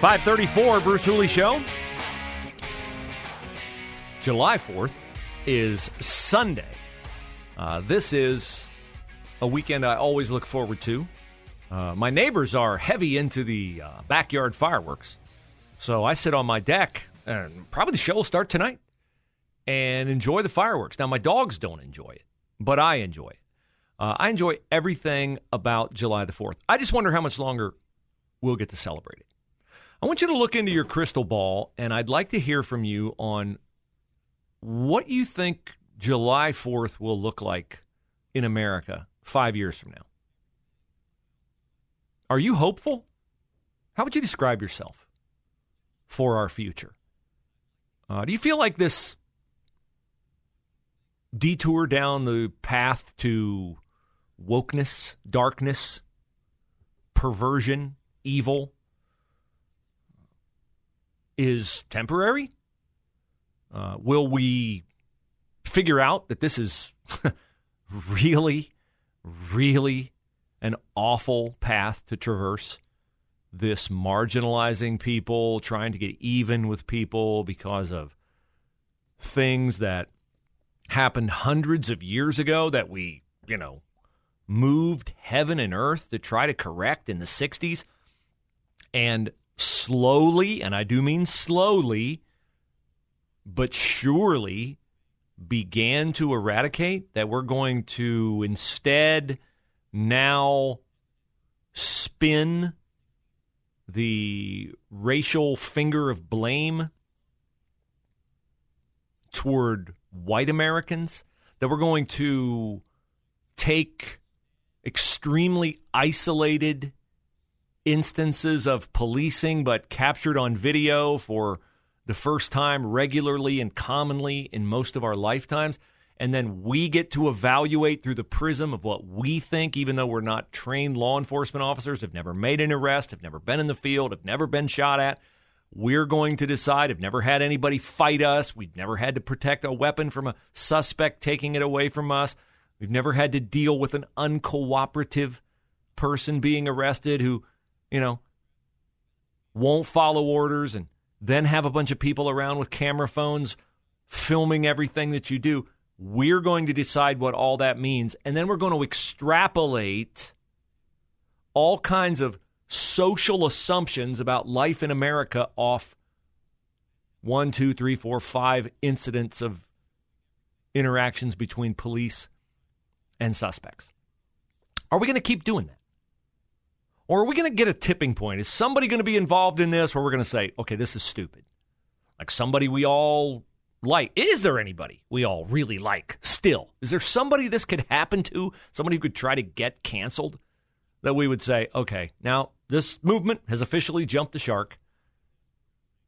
Five thirty-four, Bruce Hooley Show. July fourth is Sunday. Uh, this is a weekend I always look forward to. Uh, my neighbors are heavy into the uh, backyard fireworks, so I sit on my deck and probably the show will start tonight and enjoy the fireworks. Now my dogs don't enjoy it, but I enjoy it. Uh, I enjoy everything about July the Fourth. I just wonder how much longer we'll get to celebrate it. I want you to look into your crystal ball, and I'd like to hear from you on what you think July 4th will look like in America five years from now. Are you hopeful? How would you describe yourself for our future? Uh, do you feel like this detour down the path to wokeness, darkness, perversion, evil is temporary? Uh, will we figure out that this is really, really an awful path to traverse? This marginalizing people, trying to get even with people because of things that happened hundreds of years ago that we, you know, moved heaven and earth to try to correct in the 60s. And slowly, and I do mean slowly, but surely began to eradicate, that we're going to instead now spin the racial finger of blame toward white Americans, that we're going to take extremely isolated instances of policing, but captured on video for the first time regularly and commonly in most of our lifetimes. And then we get to evaluate through the prism of what we think, even though we're not trained law enforcement officers, have never made an arrest, have never been in the field, have never been shot at. We're going to decide, have never had anybody fight us. We've never had to protect a weapon from a suspect taking it away from us. We've never had to deal with an uncooperative person being arrested who you know, won't follow orders and then have a bunch of people around with camera phones filming everything that you do. We're going to decide what all that means. And then we're going to extrapolate all kinds of social assumptions about life in America off one, two, three, four, five incidents of interactions between police and suspects. Are we going to keep doing that? Or are we going to get a tipping point? Is somebody going to be involved in this where we're going to say, okay, this is stupid? Like somebody we all like. Is there anybody we all really like still? Is there somebody this could happen to? Somebody who could try to get canceled? That we would say, okay, now this movement has officially jumped the shark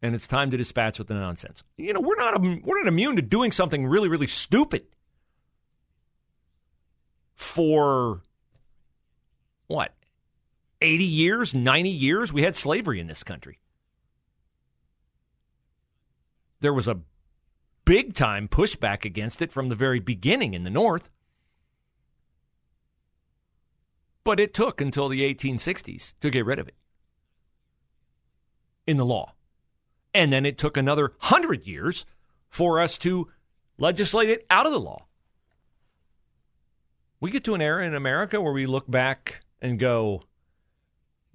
and it's time to dispatch with the nonsense. You know, we're not we're not immune to doing something really really stupid for what 80 years, 90 years, we had slavery in this country. There was a big time pushback against it from the very beginning in the North. But it took until the 1860s to get rid of it in the law. And then it took another 100 years for us to legislate it out of the law. We get to an era in America where we look back and go,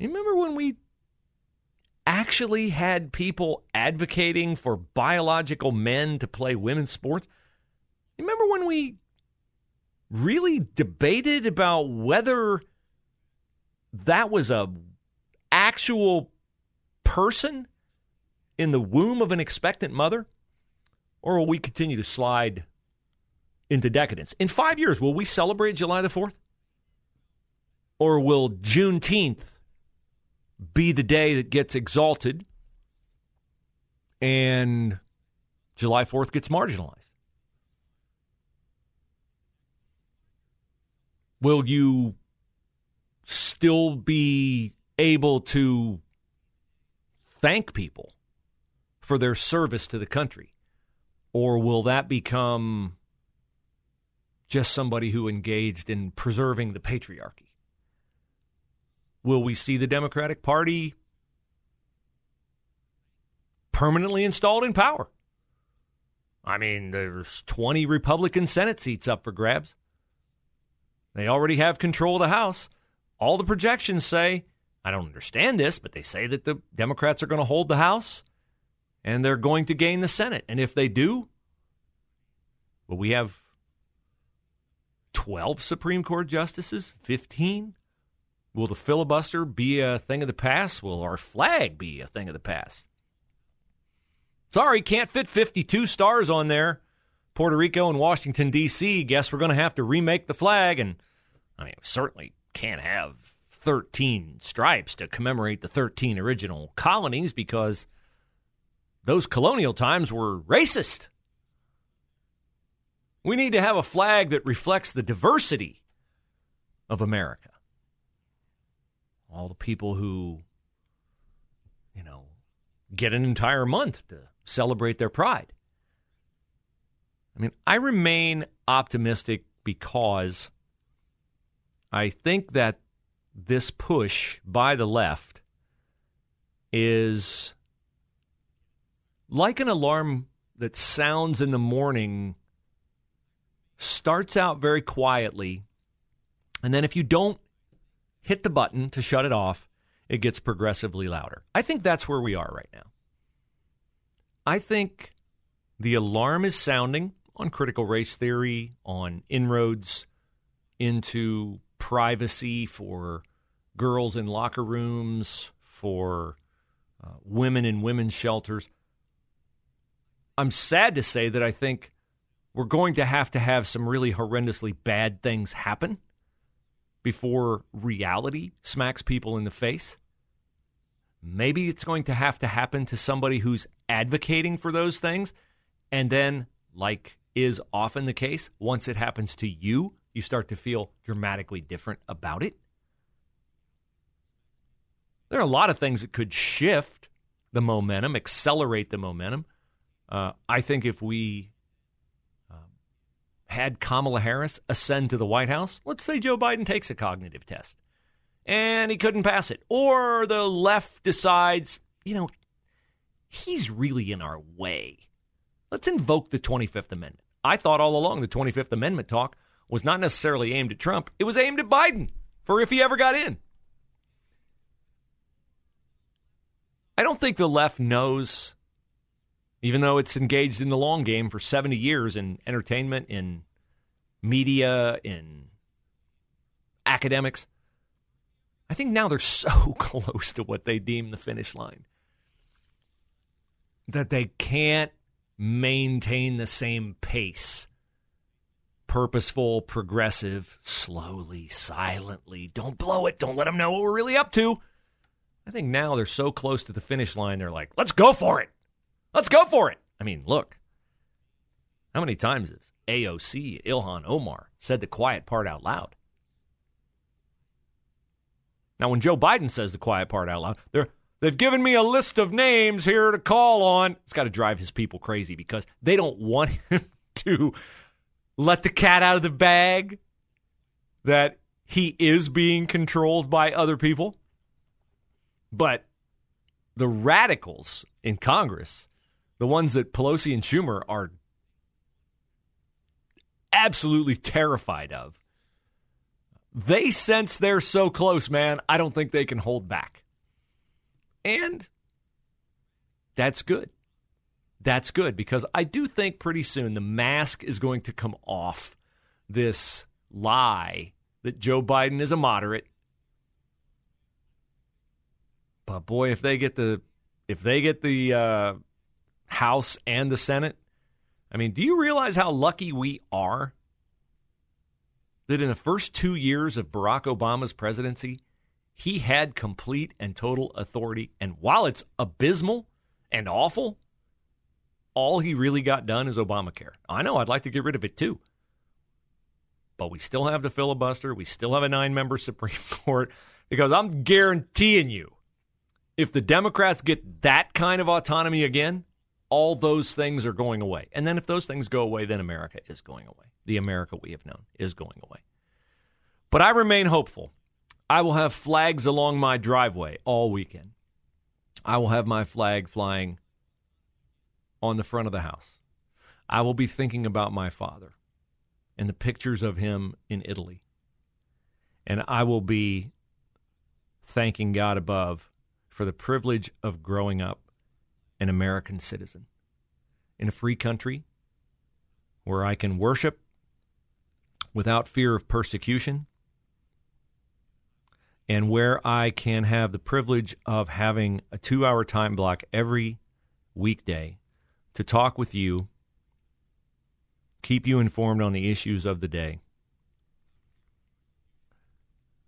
you remember when we actually had people advocating for biological men to play women's sports? You remember when we really debated about whether that was a actual person in the womb of an expectant mother? Or will we continue to slide into decadence? In 5 years will we celebrate July the 4th Or will Juneteenth be the day that gets exalted and July 4th gets marginalized? Will you still be able to thank people for their service to the country? Or will that become just somebody who engaged in preserving the patriarchy? Will we see the Democratic Party permanently installed in power? I mean, there's 20 Republican Senate seats up for grabs. They already have control of the House. All the projections say, I don't understand this, but they say that the Democrats are going to hold the House and they're going to gain the Senate. And if they do, well, we have 12 Supreme Court justices, 15. Will the filibuster be a thing of the past? Will our flag be a thing of the past? Sorry, can't fit 52 stars on there. Puerto Rico and Washington, D.C. Guess we're going to have to remake the flag. And I mean, we certainly can't have 13 stripes to commemorate the 13 original colonies because those colonial times were racist. We need to have a flag that reflects the diversity of America all the people who, you know, get an entire month to celebrate their pride. I mean, I remain optimistic because I think that this push by the left is like an alarm that sounds in the morning, starts out very quietly, and then if you don't hit the button to shut it off, it gets progressively louder. I think that's where we are right now. I think the alarm is sounding on critical race theory, on inroads into privacy for girls in locker rooms, for uh, women in women's shelters. I'm sad to say that I think we're going to have to have some really horrendously bad things happen before reality smacks people in the face. Maybe it's going to have to happen to somebody who's advocating for those things. And then, like is often the case, once it happens to you, you start to feel dramatically different about it. There are a lot of things that could shift the momentum, accelerate the momentum. Uh, I think if we had Kamala Harris ascend to the White House, let's say Joe Biden takes a cognitive test and he couldn't pass it, or the left decides, you know, he's really in our way. Let's invoke the 25th Amendment. I thought all along the 25th Amendment talk was not necessarily aimed at Trump, it was aimed at Biden for if he ever got in. I don't think the left knows even though it's engaged in the long game for 70 years in entertainment, in media, in academics. I think now they're so close to what they deem the finish line that they can't maintain the same pace. Purposeful, progressive, slowly, silently. Don't blow it. Don't let them know what we're really up to. I think now they're so close to the finish line, they're like, let's go for it. Let's go for it. I mean, look, how many times has AOC, Ilhan Omar, said the quiet part out loud? Now, when Joe Biden says the quiet part out loud, they're They've given me a list of names here to call on. It's got to drive his people crazy because they don't want him to let the cat out of the bag that he is being controlled by other people. But the radicals in Congress the ones that Pelosi and Schumer are absolutely terrified of. They sense they're so close, man. I don't think they can hold back. And that's good. That's good because I do think pretty soon the mask is going to come off this lie that Joe Biden is a moderate. But boy, if they get the if they get the uh, House and the Senate. I mean, do you realize how lucky we are that in the first two years of Barack Obama's presidency, he had complete and total authority. And while it's abysmal and awful, all he really got done is Obamacare. I know I'd like to get rid of it too. But we still have the filibuster. We still have a nine member Supreme Court because I'm guaranteeing you, if the Democrats get that kind of autonomy again, all those things are going away. And then if those things go away, then America is going away. The America we have known is going away. But I remain hopeful. I will have flags along my driveway all weekend. I will have my flag flying on the front of the house. I will be thinking about my father and the pictures of him in Italy. And I will be thanking God above for the privilege of growing up an American citizen. In a free country where I can worship without fear of persecution and where I can have the privilege of having a two hour time block every weekday to talk with you, keep you informed on the issues of the day,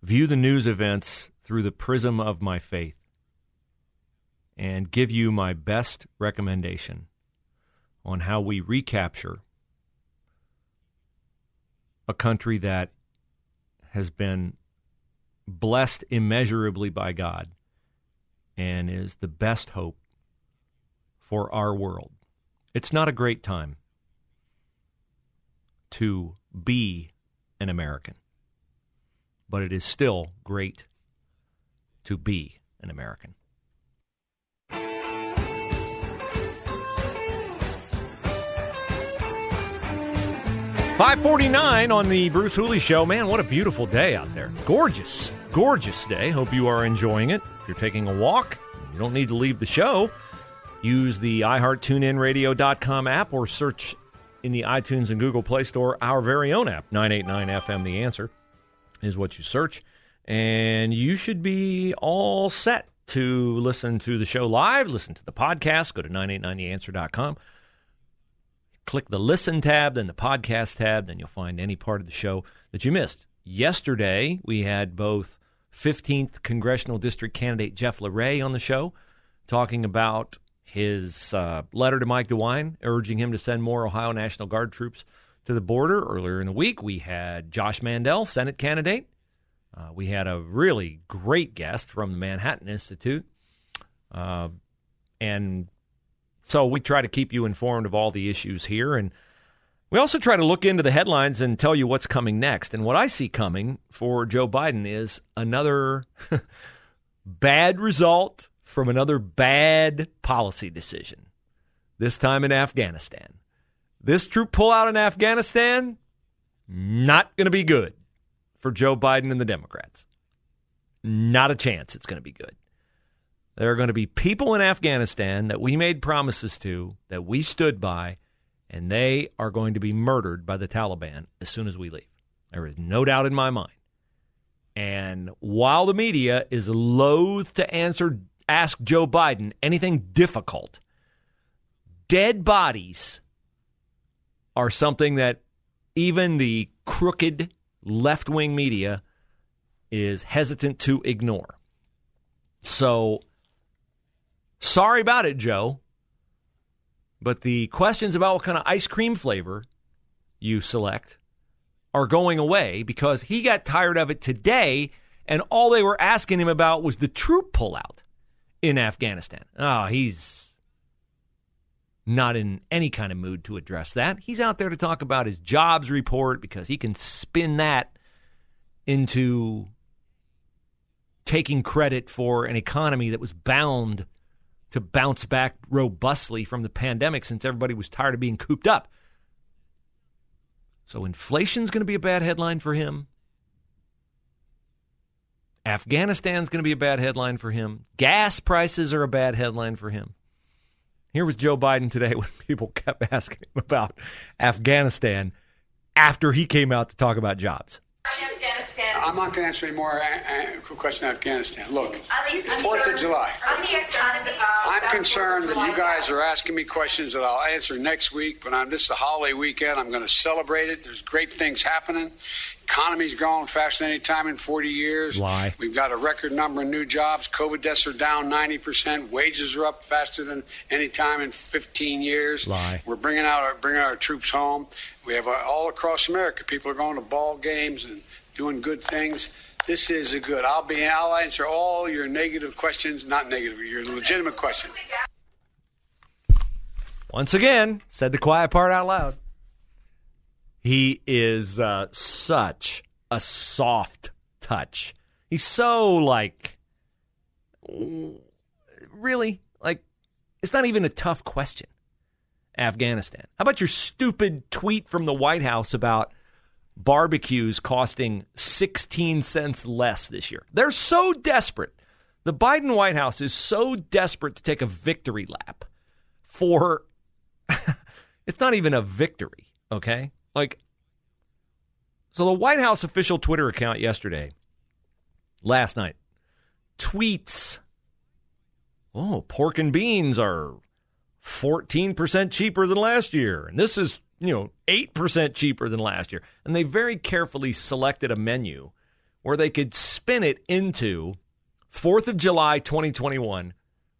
view the news events through the prism of my faith, and give you my best recommendation on how we recapture a country that has been blessed immeasurably by God and is the best hope for our world. It's not a great time to be an American, but it is still great to be an American. 549 on the Bruce Hooley Show. Man, what a beautiful day out there. Gorgeous, gorgeous day. Hope you are enjoying it. If you're taking a walk, you don't need to leave the show. Use the iHeartTuneInRadio.com app or search in the iTunes and Google Play Store our very own app, 989 FM The Answer is what you search. And you should be all set to listen to the show live, listen to the podcast. Go to 989theanswer.com click the listen tab, then the podcast tab, then you'll find any part of the show that you missed. Yesterday, we had both 15th congressional district candidate Jeff LaRe on the show talking about his uh, letter to Mike DeWine urging him to send more Ohio National Guard troops to the border. Earlier in the week, we had Josh Mandel, Senate candidate. Uh, we had a really great guest from the Manhattan Institute. Uh, and so we try to keep you informed of all the issues here. And we also try to look into the headlines and tell you what's coming next. And what I see coming for Joe Biden is another bad result from another bad policy decision, this time in Afghanistan. This troop pullout in Afghanistan, not going to be good for Joe Biden and the Democrats. Not a chance it's going to be good. There are going to be people in Afghanistan that we made promises to, that we stood by, and they are going to be murdered by the Taliban as soon as we leave. There is no doubt in my mind. And while the media is loath to answer, ask Joe Biden anything difficult, dead bodies are something that even the crooked left wing media is hesitant to ignore. So Sorry about it, Joe. But the questions about what kind of ice cream flavor you select are going away because he got tired of it today, and all they were asking him about was the troop pullout in Afghanistan. Oh, he's not in any kind of mood to address that. He's out there to talk about his jobs report because he can spin that into taking credit for an economy that was bound to bounce back robustly from the pandemic since everybody was tired of being cooped up. So inflation's going to be a bad headline for him. Afghanistan's going to be a bad headline for him. Gas prices are a bad headline for him. Here was Joe Biden today when people kept asking him about Afghanistan after he came out to talk about jobs. Afghanistan I'm not going to answer any more uh, uh, question on Afghanistan. Look, it's Fourth of July. I'm concerned that you guys are asking me questions that I'll answer next week. But on this the holiday weekend, I'm going to celebrate it. There's great things happening. Economy's growing faster than any time in 40 years. Lie. We've got a record number of new jobs. COVID deaths are down 90%. Wages are up faster than any time in 15 years. Lie. We're bringing out our, bringing our troops home. We have uh, all across America. People are going to ball games and doing good things. This is a good. I'll be. I'll answer all your negative questions. Not negative. Your legitimate questions. Once again, said the quiet part out loud. He is uh, such a soft touch. He's so like, really, like, it's not even a tough question. Afghanistan. How about your stupid tweet from the White House about barbecues costing 16 cents less this year? They're so desperate. The Biden White House is so desperate to take a victory lap for it's not even a victory, okay? Like so the White House official Twitter account yesterday last night tweets Oh, pork and beans are 14% cheaper than last year. And this is, you know, 8% cheaper than last year. And they very carefully selected a menu where they could spin it into 4th of July 2021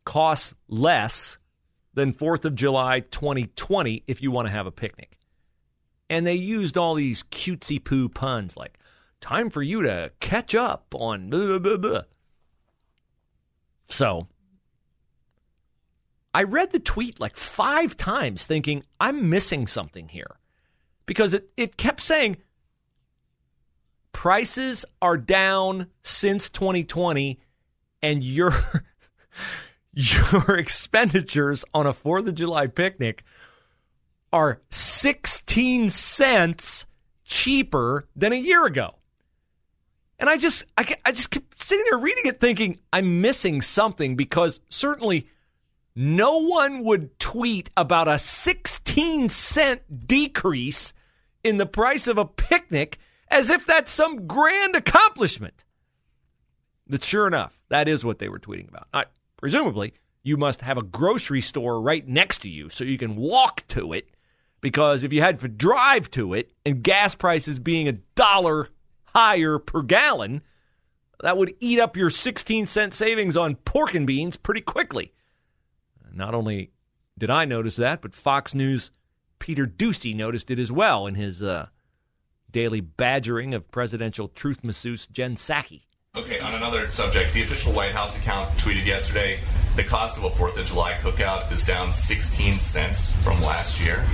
costs less than 4th of July 2020 if you want to have a picnic. And they used all these cutesy poo puns like, time for you to catch up on blah, blah, blah. So I read the tweet like five times thinking I'm missing something here because it, it kept saying prices are down since 2020 and your your expenditures on a 4th of July picnic are 16 cents cheaper than a year ago. And I just I, I just kept sitting there reading it thinking I'm missing something because certainly no one would tweet about a 16 cent decrease in the price of a picnic as if that's some grand accomplishment. But sure enough, that is what they were tweeting about. I, presumably, you must have a grocery store right next to you so you can walk to it. Because if you had to drive to it and gas prices being a dollar higher per gallon, that would eat up your 16 cent savings on pork and beans pretty quickly. Not only did I notice that, but Fox News' Peter Doocy noticed it as well in his uh, daily badgering of presidential truth masseuse Jen Psaki. Okay, on another subject, the official White House account tweeted yesterday the cost of a 4th of July cookout is down 16 cents from last year.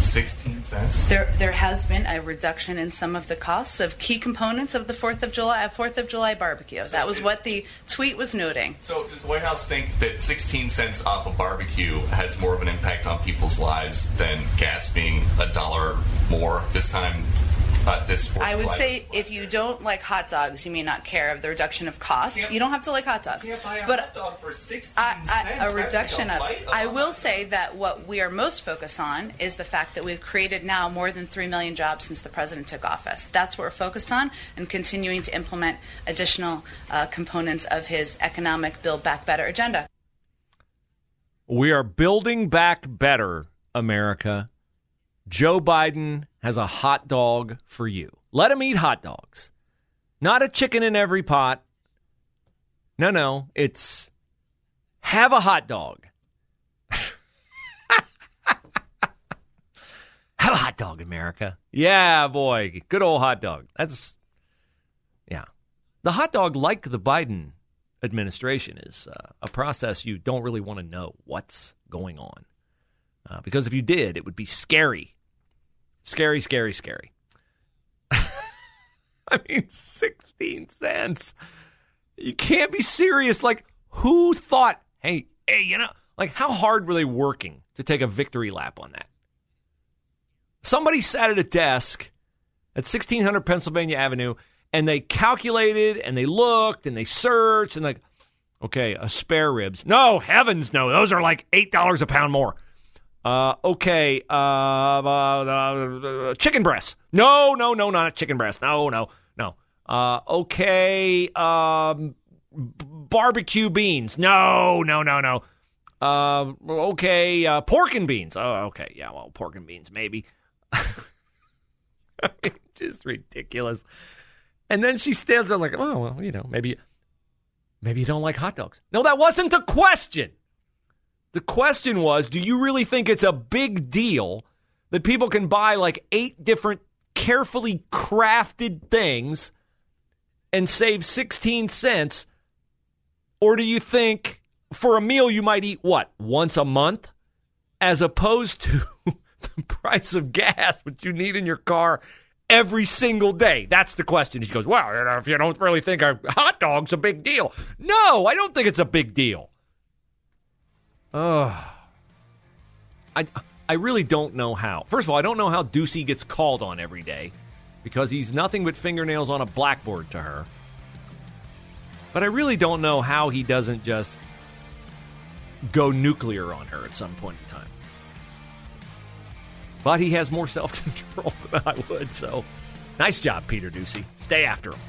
16 cents. There, there has been a reduction in some of the costs of key components of the Fourth of July, uh, Fourth of July barbecue. So that was it- what the tweet was noting. So, does the White House think that 16 cents off a barbecue has more of an impact on people's lives than gas being a dollar more this time? Uh, this 4th I would say if you year? don't like hot dogs, you may not care of the reduction of costs. Can't- You don't have to like hot dogs, can't buy a but hot dog for 16 I. I, That's a reduction of. bite of I a will say that what we are most focused on is the fact that we've created now more than three million jobs since the president took office. That's what we're focused on, and continuing to implement additional uh, components of his economic Build Back Better agenda. We are building back better, America. Joe Biden has a hot dog for you. Let him eat hot dogs. Not a chicken in every pot. No, no. It's have a hot dog. have a hot dog, America. Yeah, boy. Good old hot dog. That's, yeah. The hot dog, like the Biden administration, is uh, a process you don't really want to know what's going on. Uh, because if you did, it would be scary. Scary, scary, scary. I mean, 16 cents. You can't be serious. Like, who thought, hey, hey, you know, like, how hard were they working to take a victory lap on that? Somebody sat at a desk at 1600 Pennsylvania Avenue and they calculated and they looked and they searched and, like, okay, a spare ribs. No, heavens no. Those are like $8 a pound more. Uh, okay, uh, uh, uh, chicken breast. No, no, no, not chicken breast. No, no, no. Uh, okay, um, b- barbecue beans. No, no, no, no. Uh, okay, pork and beans. Oh, okay, yeah, well, pork and beans, maybe. Just ridiculous. And then she stands there like, oh, well, you know, maybe, maybe you don't like hot dogs. No, that wasn't the question. The question was, do you really think it's a big deal that people can buy like eight different carefully crafted things and save 16 cents? Or do you think for a meal you might eat what, once a month? As opposed to the price of gas, which you need in your car every single day? That's the question. She goes, Well, if you don't really think a hot dog's a big deal. No, I don't think it's a big deal. Ugh. I, I really don't know how. First of all, I don't know how Doocy gets called on every day because he's nothing but fingernails on a blackboard to her. But I really don't know how he doesn't just go nuclear on her at some point in time. But he has more self control than I would, so nice job, Peter Doocy. Stay after him.